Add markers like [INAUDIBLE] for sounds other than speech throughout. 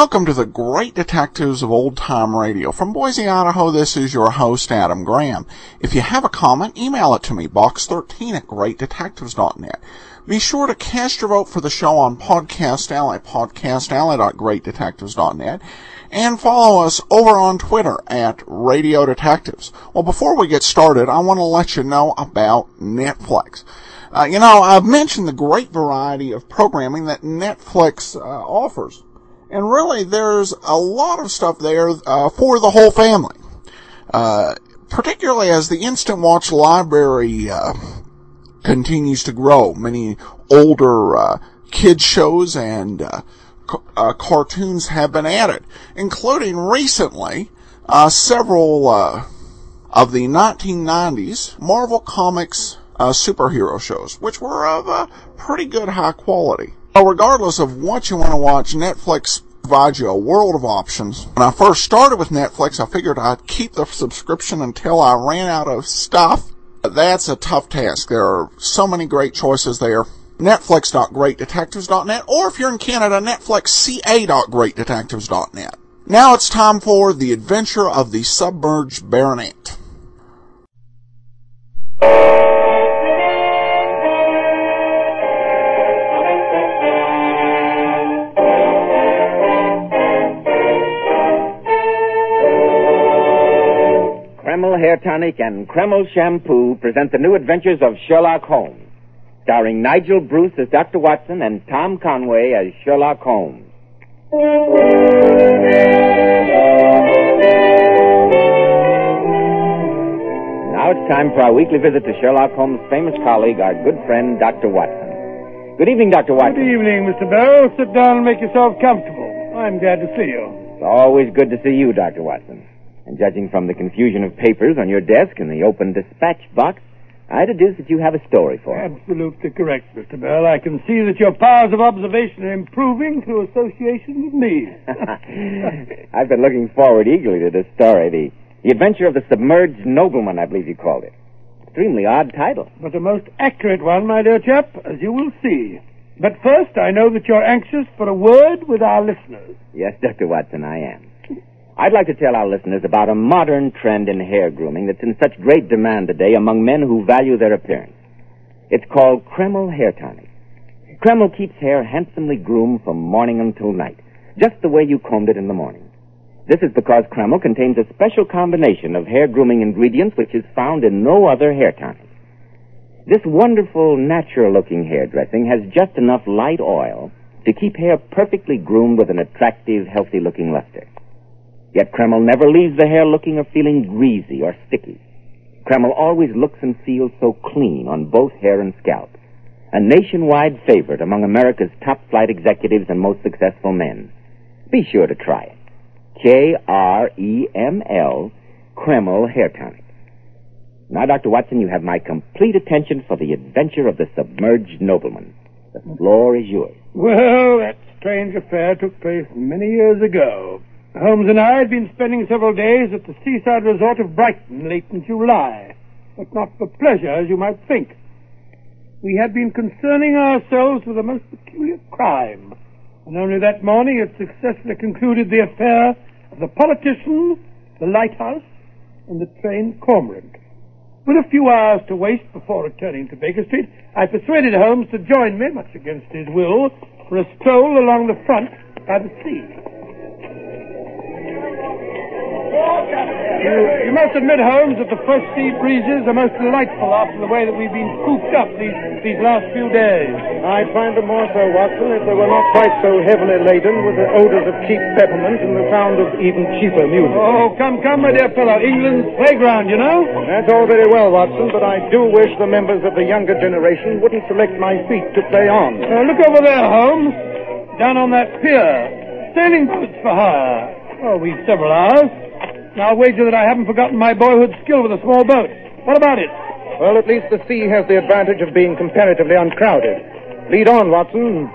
Welcome to the Great Detectives of Old Time Radio. From Boise, Idaho, this is your host, Adam Graham. If you have a comment, email it to me, box13 at greatdetectives.net. Be sure to cast your vote for the show on Podcast Alley, podcastalley.greatdetectives.net, and follow us over on Twitter at Radio Detectives. Well, before we get started, I want to let you know about Netflix. Uh, you know, I've mentioned the great variety of programming that Netflix uh, offers. And really, there's a lot of stuff there uh, for the whole family. Uh, particularly as the Instant Watch library uh, continues to grow. Many older uh, kids shows and uh, uh, cartoons have been added, including recently several of the 1990s Marvel Comics superhero shows, which were of a pretty good high quality. Well, regardless of what you want to watch, Netflix provides you a world of options. When I first started with Netflix, I figured I'd keep the subscription until I ran out of stuff. But That's a tough task. There are so many great choices there. Netflix.greatdetectives.net, or if you're in Canada, NetflixCA.greatdetectives.net. Now it's time for The Adventure of the Submerged Baronet. Hair Tonic and Kreml Shampoo present the new adventures of Sherlock Holmes, starring Nigel Bruce as Dr. Watson and Tom Conway as Sherlock Holmes. Now it's time for our weekly visit to Sherlock Holmes' famous colleague, our good friend, Dr. Watson. Good evening, Dr. Watson. Good evening, Mr. Bartell. Sit down and make yourself comfortable. I'm glad to see you. It's always good to see you, Dr. Watson. And judging from the confusion of papers on your desk and the open dispatch box, I deduce that you have a story for us. Absolutely correct, Mr. Bell. I can see that your powers of observation are improving through association with me. [LAUGHS] I've been looking forward eagerly to this story. The, the Adventure of the Submerged Nobleman, I believe you called it. Extremely odd title. But a most accurate one, my dear chap, as you will see. But first, I know that you're anxious for a word with our listeners. Yes, Dr. Watson, I am. I'd like to tell our listeners about a modern trend in hair grooming that's in such great demand today among men who value their appearance. It's called Kreml Hair Tonic. Kreml keeps hair handsomely groomed from morning until night, just the way you combed it in the morning. This is because Kreml contains a special combination of hair grooming ingredients which is found in no other hair tonic. This wonderful, natural looking hair dressing has just enough light oil to keep hair perfectly groomed with an attractive, healthy looking luster. Yet Kreml never leaves the hair looking or feeling greasy or sticky. Kreml always looks and feels so clean on both hair and scalp. A nationwide favorite among America's top flight executives and most successful men. Be sure to try it. K-R-E-M-L, Kreml Hair Tonic. Now, Dr. Watson, you have my complete attention for the adventure of the submerged nobleman. The floor is yours. Well, that strange affair took place many years ago. Holmes and I had been spending several days at the seaside resort of Brighton late in July, but not for pleasure, as you might think. We had been concerning ourselves with a most peculiar crime, and only that morning had successfully concluded the affair of the politician, the lighthouse, and the train cormorant. With a few hours to waste before returning to Baker Street, I persuaded Holmes to join me, much against his will, for a stroll along the front by the sea. You, you must admit, Holmes, that the fresh sea breezes are most delightful after the way that we've been cooped up these, these last few days. I'd find them more so, Watson, if they were not quite so heavily laden with the odors of cheap peppermint and the sound of even cheaper music. Oh, come, come, my dear fellow. England's playground, you know? That's all very well, Watson, but I do wish the members of the younger generation wouldn't select my feet to play on. Uh, look over there, Holmes. Down on that pier. Sailing boats for hire. Oh, we've several hours. And I'll wager that I haven't forgotten my boyhood skill with a small boat. What about it? Well, at least the sea has the advantage of being comparatively uncrowded. Lead on, Watson.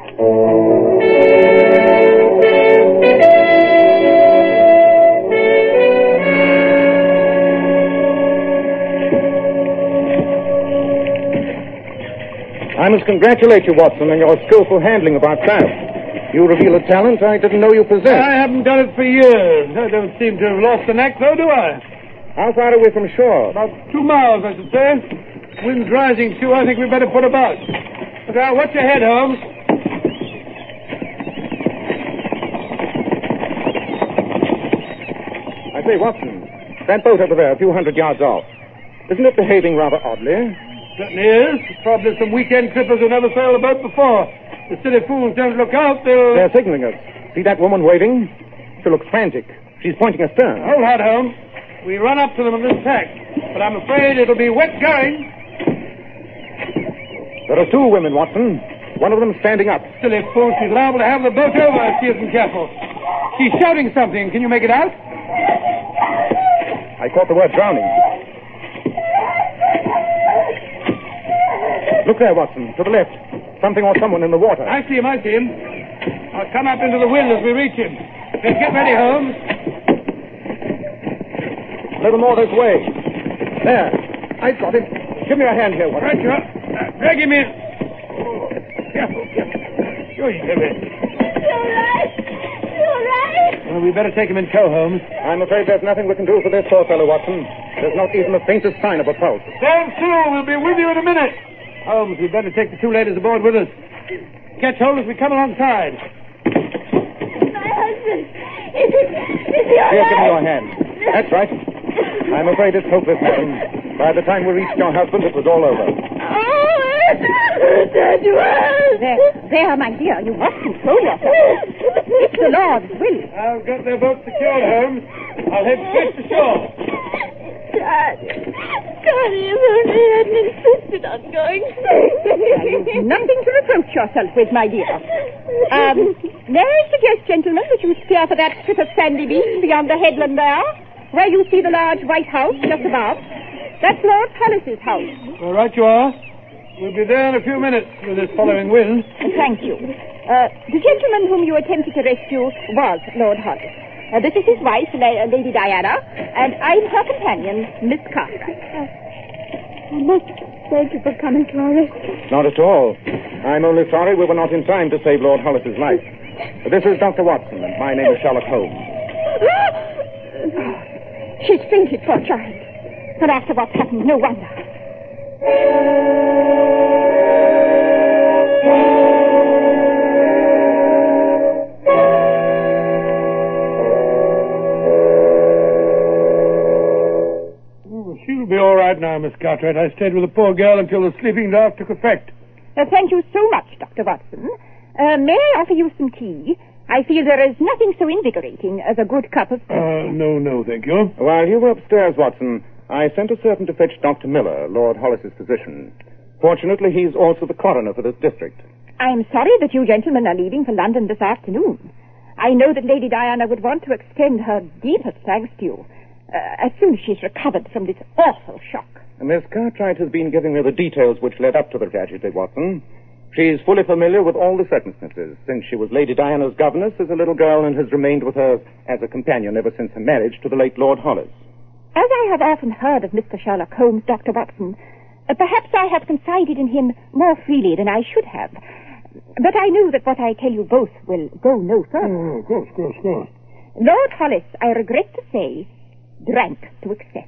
I must congratulate you, Watson, on your skillful handling of our craft. You reveal a talent I didn't know you possessed. I haven't done it for years. I don't seem to have lost the knack, though, do I? How far are we from shore? About two miles, I should say. Wind's rising, too. I think we'd better put about. But now, watch your head, Holmes. I say, Watson, that boat over there, a few hundred yards off, isn't it behaving rather oddly? Certainly is. Probably some weekend trippers who never sailed a boat before. The silly fools don't look out, they'll... They're signaling us. See that woman waving? She looks frantic. She's pointing astern. Hold hard, Holmes. We run up to them on this tack. But I'm afraid it'll be wet going. There are two women, Watson. One of them standing up. Silly fool, she's liable to have the boat over if she isn't careful. She's shouting something. Can you make it out? I caught the word drowning. Look there, Watson, to the left. Something or someone in the water. I see him, I see him. I'll come up into the wind as we reach him. Let's get ready, Holmes. A little more this way. There. I've got him. Give me a hand here, Watson. Right, you are. Uh, drag him in. Oh, careful, careful. Sure, you come in. You're right. You're right. Well, we better take him in tow, Holmes. I'm afraid there's nothing we can do for this poor fellow, Watson. There's not even the faintest sign of a pulse. Stand still. We'll be with you in a minute. Holmes, we'd better take the two ladies aboard with us. Catch hold as we come alongside. My husband. Is it? Is he all Here, give me your hand. That's right. I'm afraid it's hopeless, madam. By the time we reached your husband, it was all over. Oh, that was. There, there, my dear, you must control yourself. It's the Lord's will. I've got their boat secured, Holmes. I'll head straight to shore. Dad. God, if only he hadn't insisted on going. You've nothing to reproach yourself with, my dear. Um, may I suggest, gentlemen, that you steer for that strip of sandy beach beyond the headland there, where you see the large white house just above. That's Lord Hollis's house. All right, you are. We'll be there in a few minutes with this following wind. Thank you. Uh, the gentleman whom you attempted to rescue was Lord Hollis. Uh, this is his wife, La- uh, Lady Diana, and I'm her companion, Miss Cartwright. I must thank you for coming to our rescue. Not at all. I'm only sorry we were not in time to save Lord Hollis's life. This is Dr. Watson, and my name is Sherlock Holmes. She's fainted, poor child. And after what's happened, no wonder. She'll be all right now, Miss Cartwright. I stayed with the poor girl until the sleeping draught took effect. Uh, thank you so much, Dr. Watson. Uh, may I offer you some tea? I feel there is nothing so invigorating as a good cup of tea. Uh, no, no, thank you. While you were upstairs, Watson, I sent a servant to fetch Dr. Miller, Lord Hollis's physician. Fortunately, he's also the coroner for this district. I'm sorry that you gentlemen are leaving for London this afternoon. I know that Lady Diana would want to extend her deepest thanks to you uh, as soon as she's recovered from this awful shock. Miss Cartwright has been giving me the details which led up to the tragedy, Watson. She's fully familiar with all the circumstances, since she was Lady Diana's governess as a little girl and has remained with her as a companion ever since her marriage to the late Lord Hollis. As I have often heard of Mr. Sherlock Holmes, Dr. Watson, uh, perhaps I have confided in him more freely than I should have. But I know that what I tell you both will go no further. Oh, of course, of course, of course. Lord Hollis, I regret to say, drank to excess.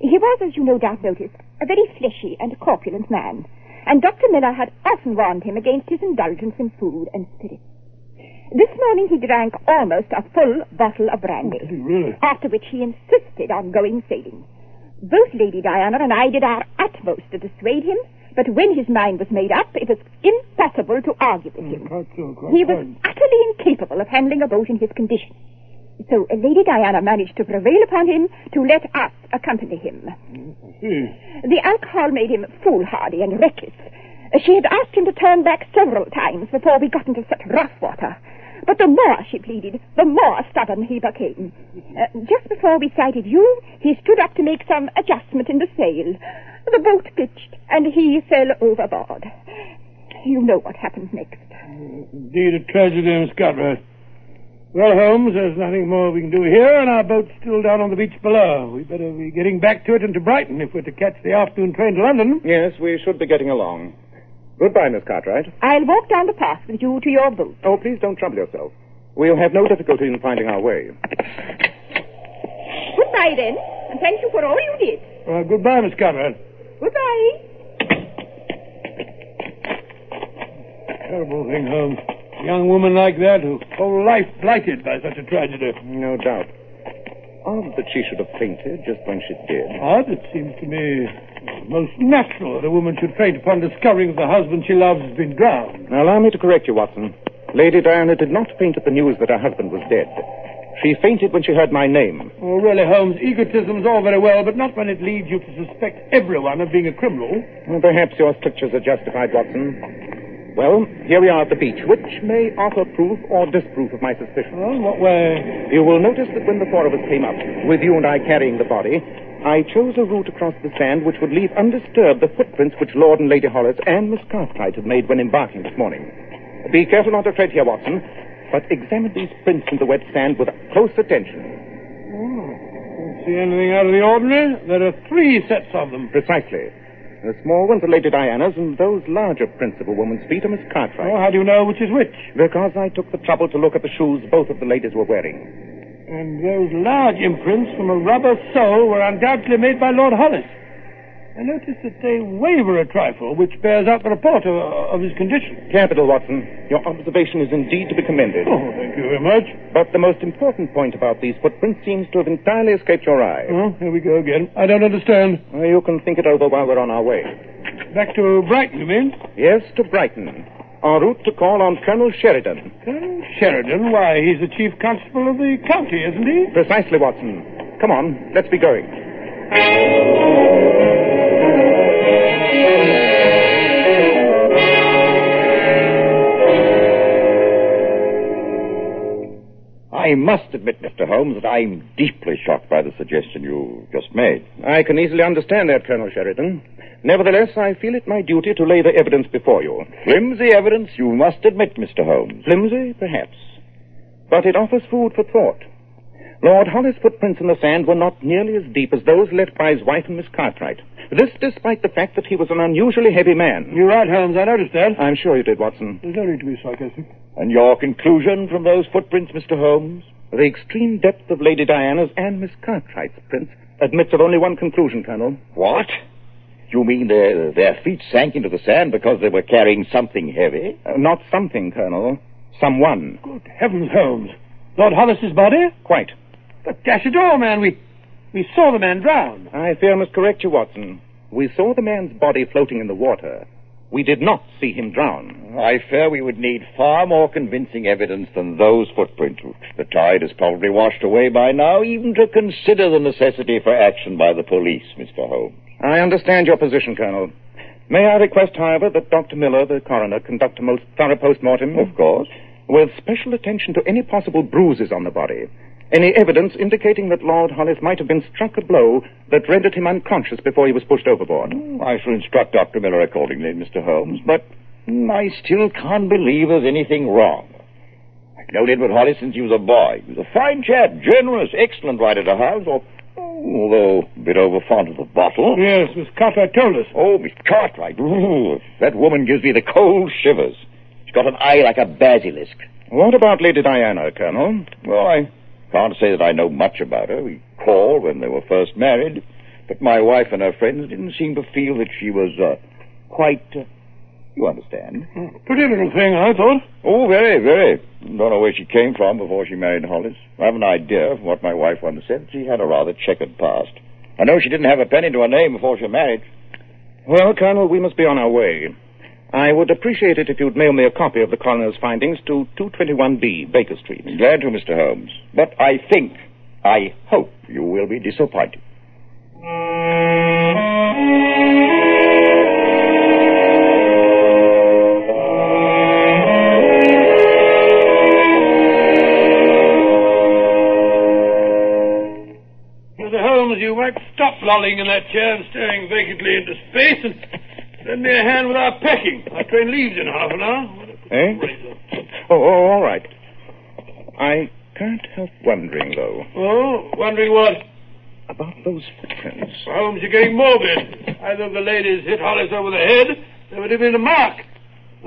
He was, as you no doubt noticed, a very fleshy and corpulent man, and Dr. Miller had often warned him against his indulgence in food and spirits. This morning he drank almost a full bottle of brandy, Really? after which he insisted on going sailing. Both Lady Diana and I did our utmost to dissuade him, but when his mind was made up, it was impossible to argue with him. Mm, quite so, quite He was utterly incapable of handling a boat in his condition. So Lady Diana managed to prevail upon him to let us accompany him. See. The alcohol made him foolhardy and reckless. She had asked him to turn back several times before we got into such rough water. But the more she pleaded, the more stubborn he became. Uh, just before we sighted you, he stood up to make some adjustment in the sail. The boat pitched, and he fell overboard. You know what happened next. Indeed, a tragedy, Miss Cartwright. Well, Holmes, there's nothing more we can do here, and our boat's still down on the beach below. We'd better be getting back to it and to Brighton if we're to catch the afternoon train to London. Yes, we should be getting along. Goodbye, Miss Cartwright. I'll walk down the path with you to your boat. Oh, please don't trouble yourself. We'll have no difficulty in finding our way. Goodbye, then, and thank you for all you did. Uh, goodbye, Miss Cartwright. Goodbye. Terrible thing, Holmes. A young woman like that, whose whole life blighted by such a tragedy. No doubt. Odd that she should have fainted just when she did. Odd, it seems to me most natural that a woman should faint upon discovering that the husband she loves has been drowned. Now, allow me to correct you, Watson. Lady Diana did not faint at the news that her husband was dead. She fainted when she heard my name. Oh, really, Holmes, egotism's all very well, but not when it leads you to suspect everyone of being a criminal. Well, perhaps your strictures are justified, Watson. Well, here we are at the beach, which may offer proof or disproof of my suspicions. Well, what way? You will notice that when the four of us came up, with you and I carrying the body, I chose a route across the sand which would leave undisturbed the footprints which Lord and Lady Hollis and Miss Cartwright had made when embarking this morning. Be careful not to tread here, Watson, but examine these prints in the wet sand with close attention. Oh, don't see anything out of the ordinary. There are three sets of them. Precisely. The small ones are Lady Diana's, and those larger principal woman's feet are Miss Cartwright. Oh, how do you know which is which? Because I took the trouble to look at the shoes both of the ladies were wearing. And those large imprints from a rubber sole were undoubtedly made by Lord Hollis. I notice that they waver a trifle, which bears out the report of, of his condition. Capital, Watson. Your observation is indeed to be commended. Oh, thank you very much. But the most important point about these footprints seems to have entirely escaped your eye. Oh, here we go again. I don't understand. Well, you can think it over while we're on our way. Back to Brighton, you mean? Yes, to Brighton. En route to call on Colonel Sheridan. Colonel Sheridan? Why, he's the chief constable of the county, isn't he? Precisely, Watson. Come on, let's be going. I must admit, Mr. Holmes, that I'm deeply shocked by the suggestion you just made. I can easily understand that, Colonel Sheridan. Nevertheless, I feel it my duty to lay the evidence before you. Flimsy evidence, you must admit, Mr. Holmes. Flimsy, perhaps. But it offers food for thought. Lord Hollis' footprints in the sand were not nearly as deep as those left by his wife and Miss Cartwright. This despite the fact that he was an unusually heavy man. You're right, Holmes. I noticed that. I'm sure you did, Watson. There's no need to be sarcastic. And your conclusion from those footprints, Mr. Holmes? The extreme depth of Lady Diana's and Miss Cartwright's prints admits of only one conclusion, Colonel. What? You mean their, their feet sank into the sand because they were carrying something heavy? Uh, not something, Colonel. Someone. Good heavens, Holmes. Lord Hollis's body? Quite. But dash it all, man, we we saw the man drown. I fear I must correct you, Watson. We saw the man's body floating in the water. We did not see him drown. I fear we would need far more convincing evidence than those footprints, which the tide has probably washed away by now, even to consider the necessity for action by the police, Mr. Holmes. I understand your position, Colonel. May I request, however, that Dr. Miller, the coroner, conduct a most thorough post-mortem? Of course. With special attention to any possible bruises on the body. Any evidence indicating that Lord Hollis might have been struck a blow that rendered him unconscious before he was pushed overboard. Hmm, I shall instruct Dr. Miller accordingly, Mr. Holmes, but hmm, I still can't believe there's anything wrong. I've known Edward Hollis since he was a boy. He was a fine chap, generous, excellent right at the house, although a bit over fond of the bottle. Yes, Miss Cartwright told us. Oh, Miss Cartwright. Ooh, that woman gives me the cold shivers. She's got an eye like a basilisk. What about Lady Diana, Colonel? Well, I can't say that I know much about her. We called when they were first married, but my wife and her friends didn't seem to feel that she was uh, quite. Uh, you understand? Pretty little thing, I thought. Oh, very, very. Don't know where she came from before she married Hollis. I have an idea from what my wife once said. She had a rather checkered past. I know she didn't have a penny to her name before she married. Well, Colonel, we must be on our way. I would appreciate it if you'd mail me a copy of the coroner's findings to 221B, Baker Street. Glad to, Mr. Holmes. But I think, I hope you will be disappointed. Mr. Holmes, you might stop lolling in that chair and staring vacantly into space and lend me a hand with our packing. Our train leaves in half an hour. Eh? Oh, oh, all right. I can't help wondering, though, Oh, wondering what? about those footprints. Holmes, you're getting morbid. Either of the ladies hit Hollis over the head, there would have been a mark.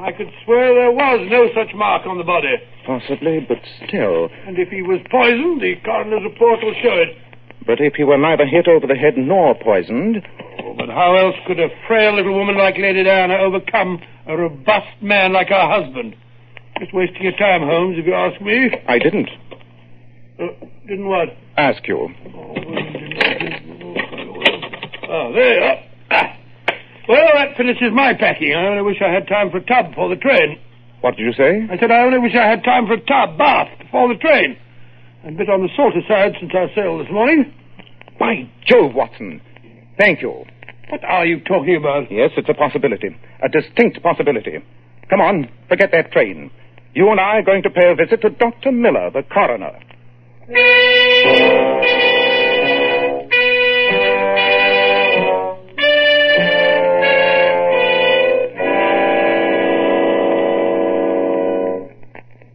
I could swear there was no such mark on the body. Possibly, but still. And if he was poisoned, the coroner's report will show it. But if he were neither hit over the head nor poisoned, Oh, but how else could a frail little woman like Lady Diana overcome a robust man like her husband? Just wasting your time, Holmes, if you ask me. I didn't Uh, didn't what? ask you. Oh, there you are. Ah. Well, that finishes my packing. I only wish I had time for a tub before the train. What did you say? I said I only wish I had time for a tub, bath, before the train. I'm a bit on the salty side since our sail this morning. By Jove, Watson. Thank you. What are you talking about? Yes, it's a possibility. A distinct possibility. Come on, forget that train. You and I are going to pay a visit to Dr. Miller, the coroner.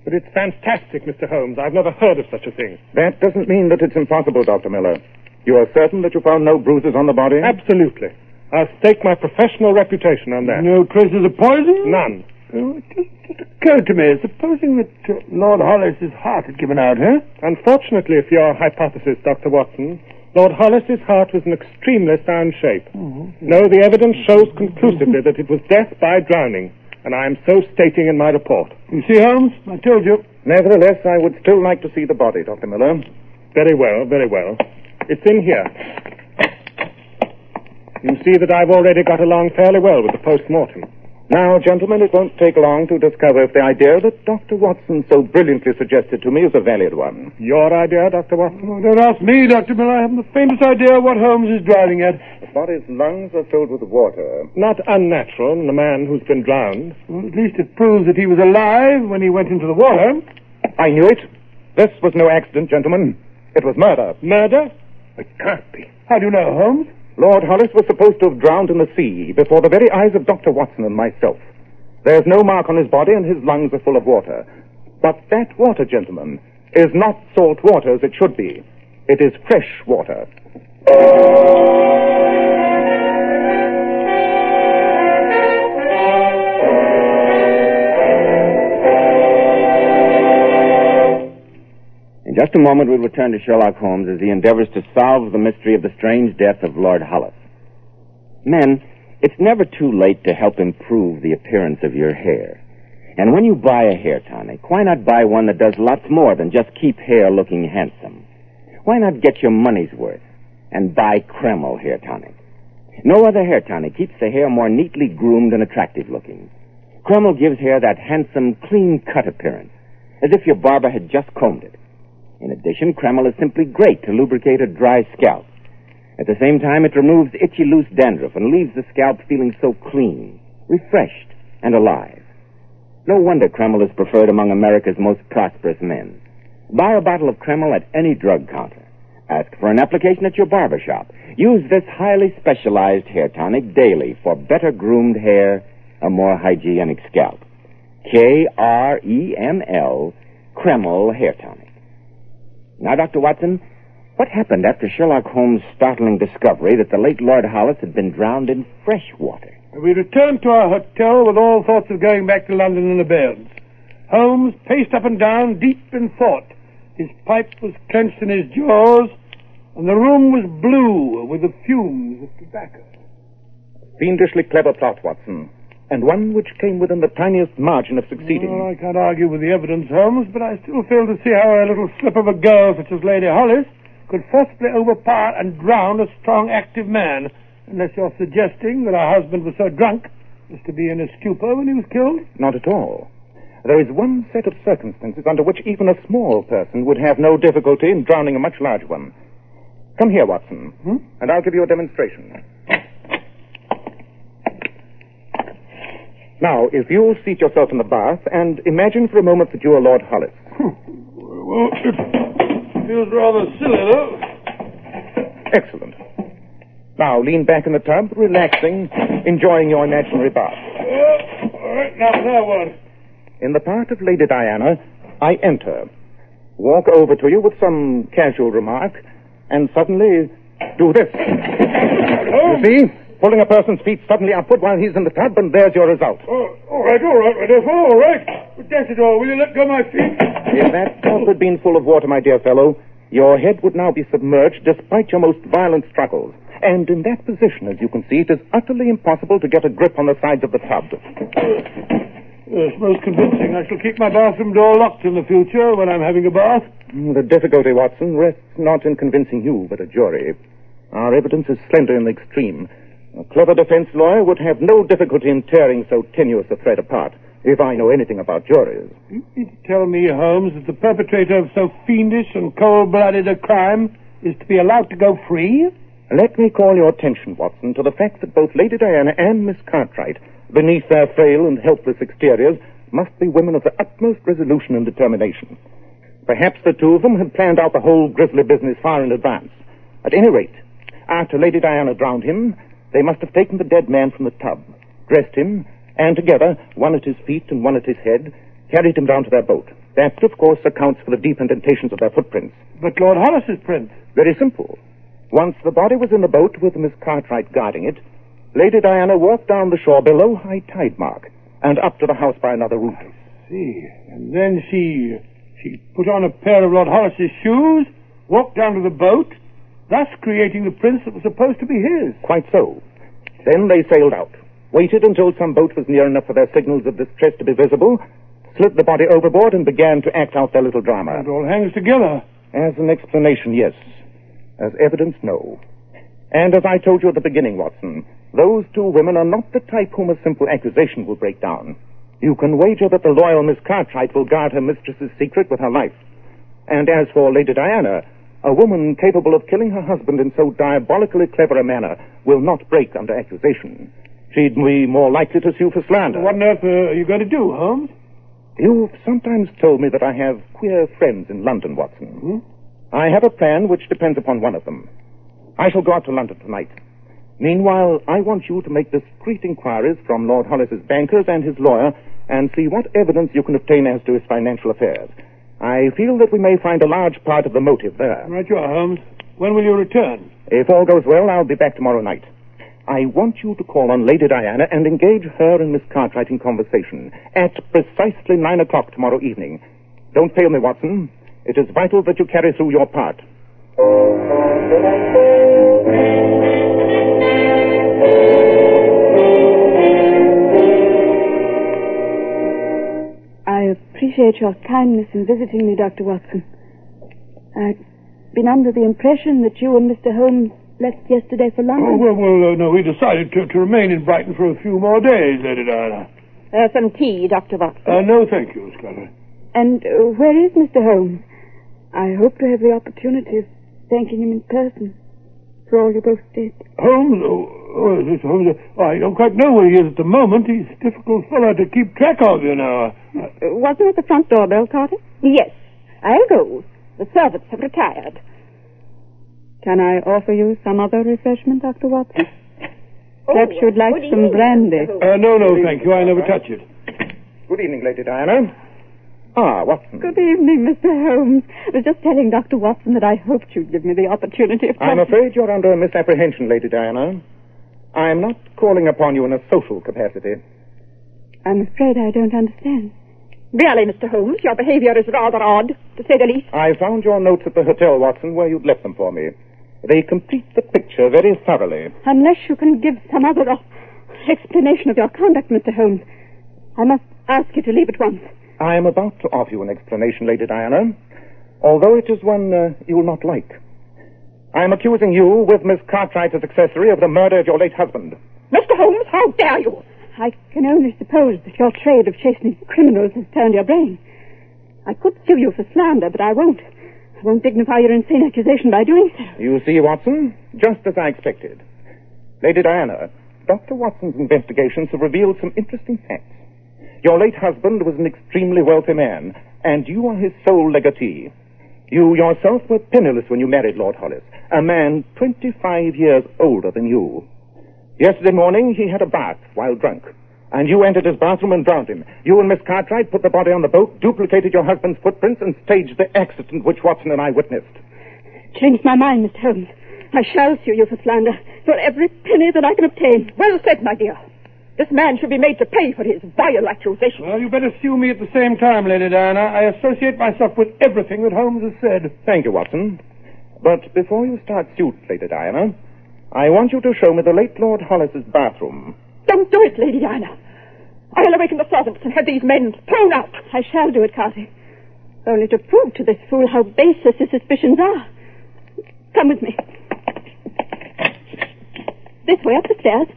But it's fantastic, Mr. Holmes. I've never heard of such a thing. That doesn't mean that it's impossible, Dr. Miller. You are certain that you found no bruises on the body? Absolutely. I'll stake my professional reputation on that. No traces of poison? None. Oh, it just, just occurred to me, supposing that uh, Lord Hollis's heart had given out, huh? Unfortunately for your hypothesis, Dr. Watson, Lord Hollis's heart was in extremely sound shape. No, the evidence shows conclusively that it was death by drowning, and I am so stating in my report. You see, Holmes, I told you. Nevertheless, I would still like to see the body, Dr. Miller. Very well, very well. It's in here. You see that I've already got along fairly well with the post-mortem. Now, gentlemen, it won't take long to discover if the idea that Dr. Watson so brilliantly suggested to me is a valid one. Your idea, Dr. Watson? Oh, don't ask me, Dr. Miller. I haven't the faintest idea what Holmes is driving at. The body's lungs are filled with water. Not unnatural in a man who's been drowned. Well, at least it proves that he was alive when he went into the water. I knew it. This was no accident, gentlemen. It was murder. Murder? It can't be. How do you know, Holmes? Lord Hollis was supposed to have drowned in the sea before the very eyes of Dr. Watson and myself. There's no mark on his body and his lungs are full of water. But that water, gentlemen, is not salt water as it should be. It is fresh water. Just a moment, we'll return to Sherlock Holmes as he endeavors to solve the mystery of the strange death of Lord Hollis. Men, it's never too late to help improve the appearance of your hair. And when you buy a hair tonic, why not buy one that does lots more than just keep hair looking handsome? Why not get your money's worth and buy Kreml hair tonic? No other hair tonic keeps the hair more neatly groomed and attractive looking. Kreml gives hair that handsome, clean cut appearance, as if your barber had just combed it. In addition, Kreml is simply great to lubricate a dry scalp. At the same time, it removes itchy, loose dandruff and leaves the scalp feeling so clean, refreshed, and alive. No wonder Kreml is preferred among America's most prosperous men. Buy a bottle of Kreml at any drug counter. Ask for an application at your barber shop. Use this highly specialized hair tonic daily for better groomed hair, a more hygienic scalp. K-R-E-M-L, Kreml Hair Tonic. Now, Dr. Watson, what happened after Sherlock Holmes' startling discovery that the late Lord Hollis had been drowned in fresh water? We returned to our hotel with all thoughts of going back to London in the abeyance. Holmes paced up and down, deep in thought. His pipe was clenched in his jaws, and the room was blue with the fumes of tobacco. Fiendishly clever plot, Watson. And one which came within the tiniest margin of succeeding. Well, I can't argue with the evidence, Holmes, but I still fail to see how a little slip of a girl such as Lady Hollis could forcibly overpower and drown a strong, active man, unless you're suggesting that her husband was so drunk as to be in a stupor when he was killed. Not at all. There is one set of circumstances under which even a small person would have no difficulty in drowning a much larger one. Come here, Watson, Hmm? and I'll give you a demonstration. Now, if you'll seat yourself in the bath and imagine for a moment that you are Lord Hollis. Well, it feels rather silly, though. Excellent. Now, lean back in the tub, relaxing, enjoying your imaginary bath. all right, now, now what? In the part of Lady Diana, I enter, walk over to you with some casual remark, and suddenly do this. You see? Pulling a person's feet suddenly upward while he's in the tub, and there's your result. Oh, all right, all right, Rodolfo, all right. But that's it all. Will you let go of my feet? If that tub had been full of water, my dear fellow, your head would now be submerged despite your most violent struggles. And in that position, as you can see, it is utterly impossible to get a grip on the sides of the tub. Yes, most convincing. I shall keep my bathroom door locked in the future when I'm having a bath. Mm, the difficulty, Watson, rests not in convincing you, but a jury. Our evidence is slender in the extreme. A clever defense lawyer would have no difficulty in tearing so tenuous a thread apart, if I know anything about juries. You mean to tell me, Holmes, that the perpetrator of so fiendish and cold-blooded a crime is to be allowed to go free? Let me call your attention, Watson, to the fact that both Lady Diana and Miss Cartwright, beneath their frail and helpless exteriors, must be women of the utmost resolution and determination. Perhaps the two of them had planned out the whole grisly business far in advance. At any rate, after Lady Diana drowned him, they must have taken the dead man from the tub, dressed him, and together, one at his feet and one at his head, carried him down to their boat. That, of course, accounts for the deep indentations of their footprints. But Lord Hollis's prints. Very simple. Once the body was in the boat with Miss Cartwright guarding it, Lady Diana walked down the shore below high tide mark and up to the house by another route. I See, and then she she put on a pair of Lord Hollis's shoes, walked down to the boat, thus creating the prints that was supposed to be his. Quite so. Then they sailed out, waited until some boat was near enough for their signals of distress to be visible, slid the body overboard, and began to act out their little drama. It all hangs together. As an explanation, yes. As evidence, no. And as I told you at the beginning, Watson, those two women are not the type whom a simple accusation will break down. You can wager that the loyal Miss Cartwright will guard her mistress's secret with her life. And as for Lady Diana, a woman capable of killing her husband in so diabolically clever a manner will not break under accusation. She'd be more likely to sue for slander. What on earth uh, are you going to do, Holmes? You've sometimes told me that I have queer friends in London, Watson. Hmm? I have a plan which depends upon one of them. I shall go out to London tonight. Meanwhile, I want you to make discreet inquiries from Lord Hollis's bankers and his lawyer and see what evidence you can obtain as to his financial affairs. I feel that we may find a large part of the motive there. Right you are, Holmes. When will you return? If all goes well, I'll be back tomorrow night. I want you to call on Lady Diana and engage her and Miss Cartwright in conversation at precisely nine o'clock tomorrow evening. Don't fail me, Watson. It is vital that you carry through your part. Appreciate your kindness in visiting me, Dr. Watson. I've been under the impression that you and Mr. Holmes left yesterday for London. Oh, London. well, well, uh, no, we decided to, to remain in Brighton for a few more days, Lady Diana. Uh, some tea, Dr. Watson. Uh, no, thank you, Scotland. And uh, where is Mr. Holmes? I hope to have the opportunity of thanking him in person for all you both did. Holmes? Oh, oh, is this Holmes? Oh, I don't quite know where he is at the moment. He's a difficult fellow to keep track of, you know. Uh, wasn't it the front doorbell, Carter? Yes. I'll go. The servants have retired. Can I offer you some other refreshment, Dr. Watson? Oh, Perhaps you'd like good some evening, brandy. Uh, no, no, thank you. I never touch it. Good evening, Lady Diana. Ah, Watson. Good evening, Mr. Holmes. I was just telling Dr. Watson that I hoped you'd give me the opportunity of I'm afraid you're under a misapprehension, Lady Diana. I'm not calling upon you in a social capacity. I'm afraid I don't understand. Really, Mr. Holmes, your behavior is rather odd, to say the least. I found your notes at the hotel, Watson, where you'd left them for me. They complete the picture very thoroughly. Unless you can give some other explanation of your conduct, Mr. Holmes, I must ask you to leave at once. I am about to offer you an explanation, Lady Diana, although it is one uh, you will not like. I am accusing you, with Miss Cartwright as accessory, of the murder of your late husband. Mr. Holmes, how dare you? I can only suppose that your trade of chasing criminals has turned your brain. I could sue you for slander, but I won't. I won't dignify your insane accusation by doing so. You see, Watson, just as I expected. Lady Diana, Dr. Watson's investigations have revealed some interesting facts. Your late husband was an extremely wealthy man, and you are his sole legatee. You yourself were penniless when you married Lord Hollis, a man 25 years older than you. Yesterday morning, he had a bath while drunk. And you entered his bathroom and drowned him. You and Miss Cartwright put the body on the boat, duplicated your husband's footprints, and staged the accident which Watson and I witnessed. Changed my mind, Mr. Holmes. I shall sue you for slander, for every penny that I can obtain. Well said, my dear. This man should be made to pay for his vile accusation. Well, you better sue me at the same time, Lady Diana. I associate myself with everything that Holmes has said. Thank you, Watson. But before you start suit, Lady Diana, I want you to show me the late Lord Hollis's bathroom. Don't do it, Lady Diana. I'll awaken the servants and have these men thrown out. I shall do it, Carty. Only to prove to this fool how baseless his suspicions are. Come with me. This way up the stairs.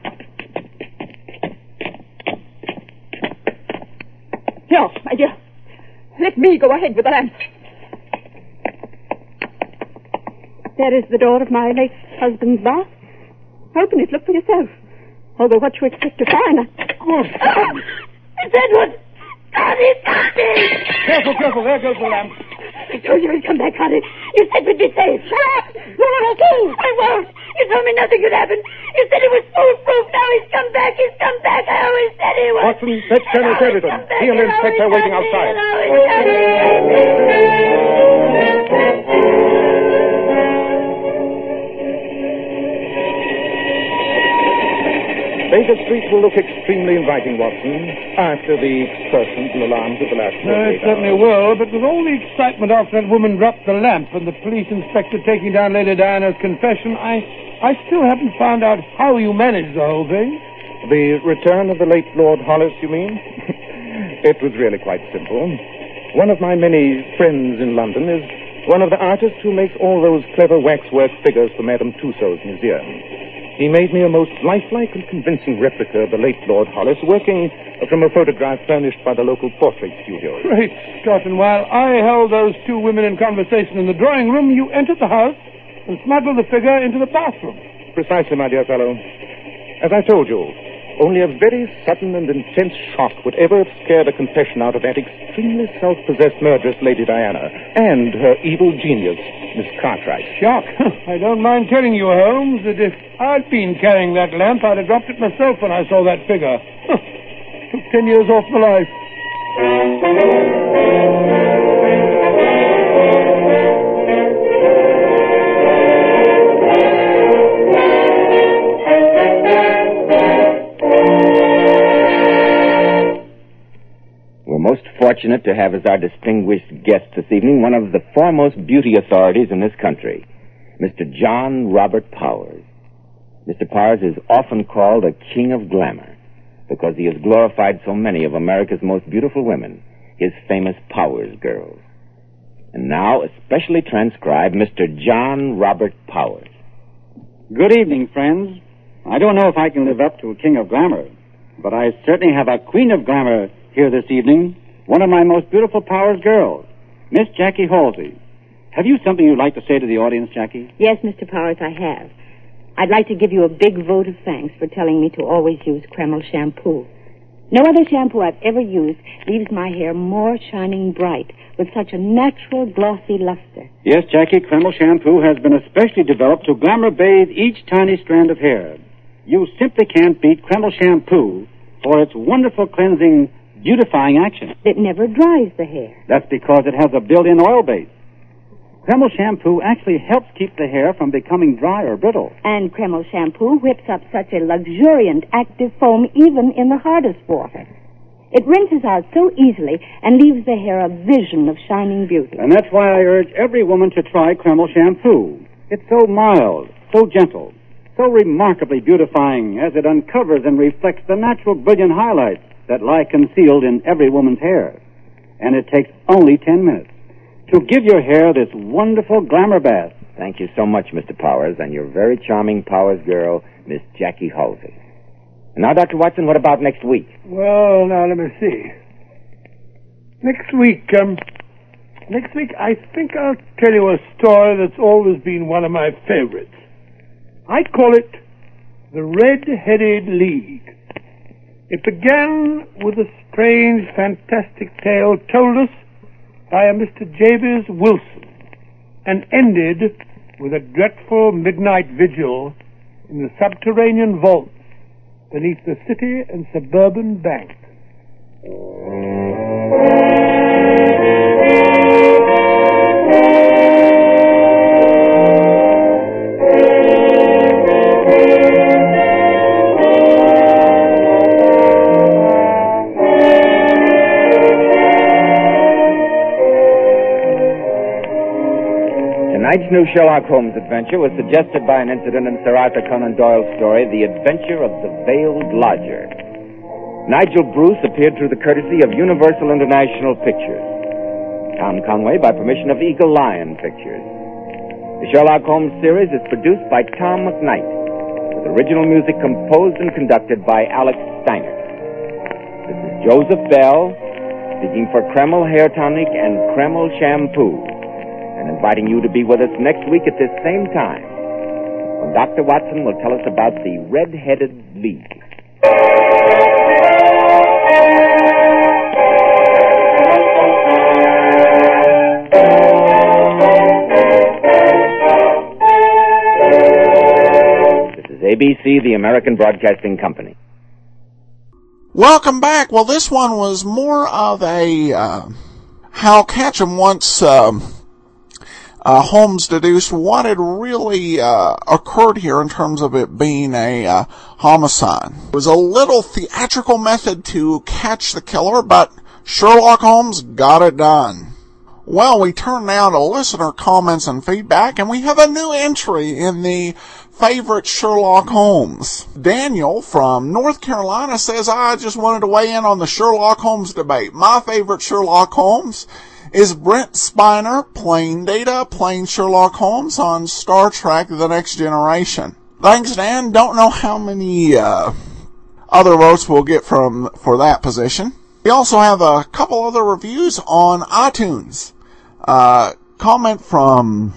Here, my dear. Let me go ahead with the lamp. There is the door of my late husband's bath. Open it. Look for yourself. Although what you expect to find... Good. [GASPS] It's Edward! Connie, Connie! Careful, careful. There goes the lamp. I told you he'd come back, Connie. You said we'd be safe. Shut up! You're not okay! I won't! You told me nothing could happen. You said it was foolproof. Now he's come back. He's come back. I always said he was. Watson, fetch Colonel Sheridan. He and the inspector are waiting outside. Baker Street will look extremely inviting, Watson, after the explosions and alarms of the last No, it certainly hours. will, but with all the excitement after that woman dropped the lamp and the police inspector taking down Lady Diana's confession, I, I still haven't found out how you managed the whole thing. The return of the late Lord Hollis, you mean? [LAUGHS] it was really quite simple. One of my many friends in London is one of the artists who makes all those clever waxwork figures for Madame Tussauds Museum. He made me a most lifelike and convincing replica of the late Lord Hollis, working from a photograph furnished by the local portrait studio. Great Scott, and while I held those two women in conversation in the drawing room, you entered the house and smuggled the figure into the bathroom. Precisely, my dear fellow. As I told you, only a very sudden and intense shock would ever have scared confession out of that extremely self-possessed murderess, Lady Diana, and her evil genius, Miss Cartwright. Shock. I don't mind telling you, Holmes, that if I'd been carrying that lamp, I'd have dropped it myself when I saw that figure. Took ten years off my life. Most fortunate to have as our distinguished guest this evening one of the foremost beauty authorities in this country, Mr. John Robert Powers. Mr. Powers is often called a king of glamour because he has glorified so many of America's most beautiful women, his famous Powers girls. And now, especially transcribed, Mr. John Robert Powers. Good evening, friends. I don't know if I can live up to a king of glamour, but I certainly have a queen of glamour here this evening, one of my most beautiful Powers girls, Miss Jackie Halsey. Have you something you'd like to say to the audience, Jackie? Yes, Mr. Powers, I have. I'd like to give you a big vote of thanks for telling me to always use Kreml shampoo. No other shampoo I've ever used leaves my hair more shining bright with such a natural glossy luster. Yes, Jackie, Kreml shampoo has been especially developed to glamour bathe each tiny strand of hair. You simply can't beat Kreml shampoo for its wonderful cleansing, beautifying action. It never dries the hair. That's because it has a built-in oil base. Kreml shampoo actually helps keep the hair from becoming dry or brittle. And Kreml shampoo whips up such a luxuriant active foam even in the hardest water. It rinses out so easily and leaves the hair a vision of shining beauty. And that's why I urge every woman to try Kreml shampoo. It's so mild, so gentle, so remarkably beautifying as it uncovers and reflects the natural brilliant highlights that lie concealed in every woman's hair. And it takes only 10 minutes to give your hair this wonderful glamour bath. Thank you so much, Mr. Powers, and your very charming Powers girl, Miss Jackie Halsey. Now, Dr. Watson, what about next week? Well, now let me see. Next week, um, next week I think I'll tell you a story that's always been one of my favorites. I'd call it The Red-Headed League. It began with a strange, fantastic tale told us by a Mr. Jabez Wilson. and ended with a dreadful midnight vigil in the subterranean vaults beneath the city and suburban bank. Tonight's new Sherlock Holmes adventure was suggested by an incident in Sir Arthur Conan Doyle's story, The Adventure of the Veiled Lodger. Nigel Bruce appeared through the courtesy of Universal International Pictures. Tom Conway by permission of Eagle Lion Pictures. The Sherlock Holmes series is produced by Tom McKnight, with original music composed and conducted by Alex Steiner. This is Joseph Bell, speaking for Kreml Hair Tonic and Kreml Shampoo inviting you to be with us next week at this same time Dr. Watson will tell us about the Red-Headed League. This is ABC, the American Broadcasting Company. Welcome back. Well, this one was more of a uh, howcatchem once um, uh, Holmes deduced what had really uh, occurred here in terms of it being a uh, homicide. It was a little theatrical method to catch the killer, but Sherlock Holmes got it done. Well, we turn now to listener comments and feedback, and we have a new entry in the favorite Sherlock Holmes. Daniel from North Carolina says, I just wanted to weigh in on the Sherlock Holmes debate. My favorite Sherlock Holmes is Brent Spiner playing Data, playing Sherlock Holmes on Star Trek The Next Generation. Thanks, Dan. Don't know how many uh, other votes we'll get from for that position. We also have a couple other reviews on iTunes. Uh, comment from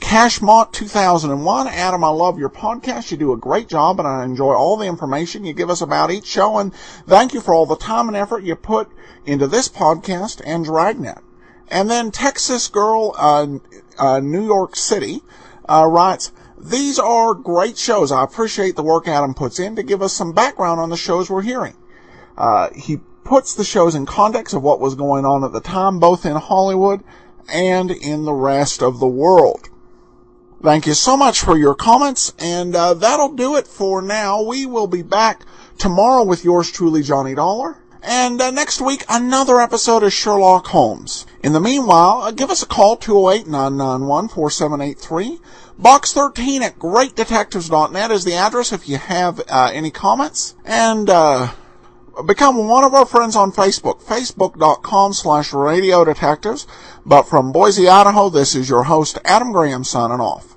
Cashmont 2001. Adam, I love your podcast. You do a great job and I enjoy all the information you give us about each show and thank you for all the time and effort you put into this podcast and Dragnet. And then Texas Girl, uh, uh, New York City, uh, writes, these are great shows. I appreciate the work Adam puts in to give us some background on the shows we're hearing. Uh, he puts the shows in context of what was going on at the time, both in Hollywood and in the rest of the world. Thank you so much for your comments, and uh, that'll do it for now. We will be back tomorrow with yours truly, Johnny Dollar. And uh, next week, another episode of Sherlock Holmes. In the meanwhile, uh, give us a call, 208-991-4783. Box 13 at greatdetectives.net is the address if you have uh, any comments. And uh, become one of our friends on Facebook, facebook.com slash radio detectives. But from Boise, Idaho, this is your host, Adam Graham, signing off.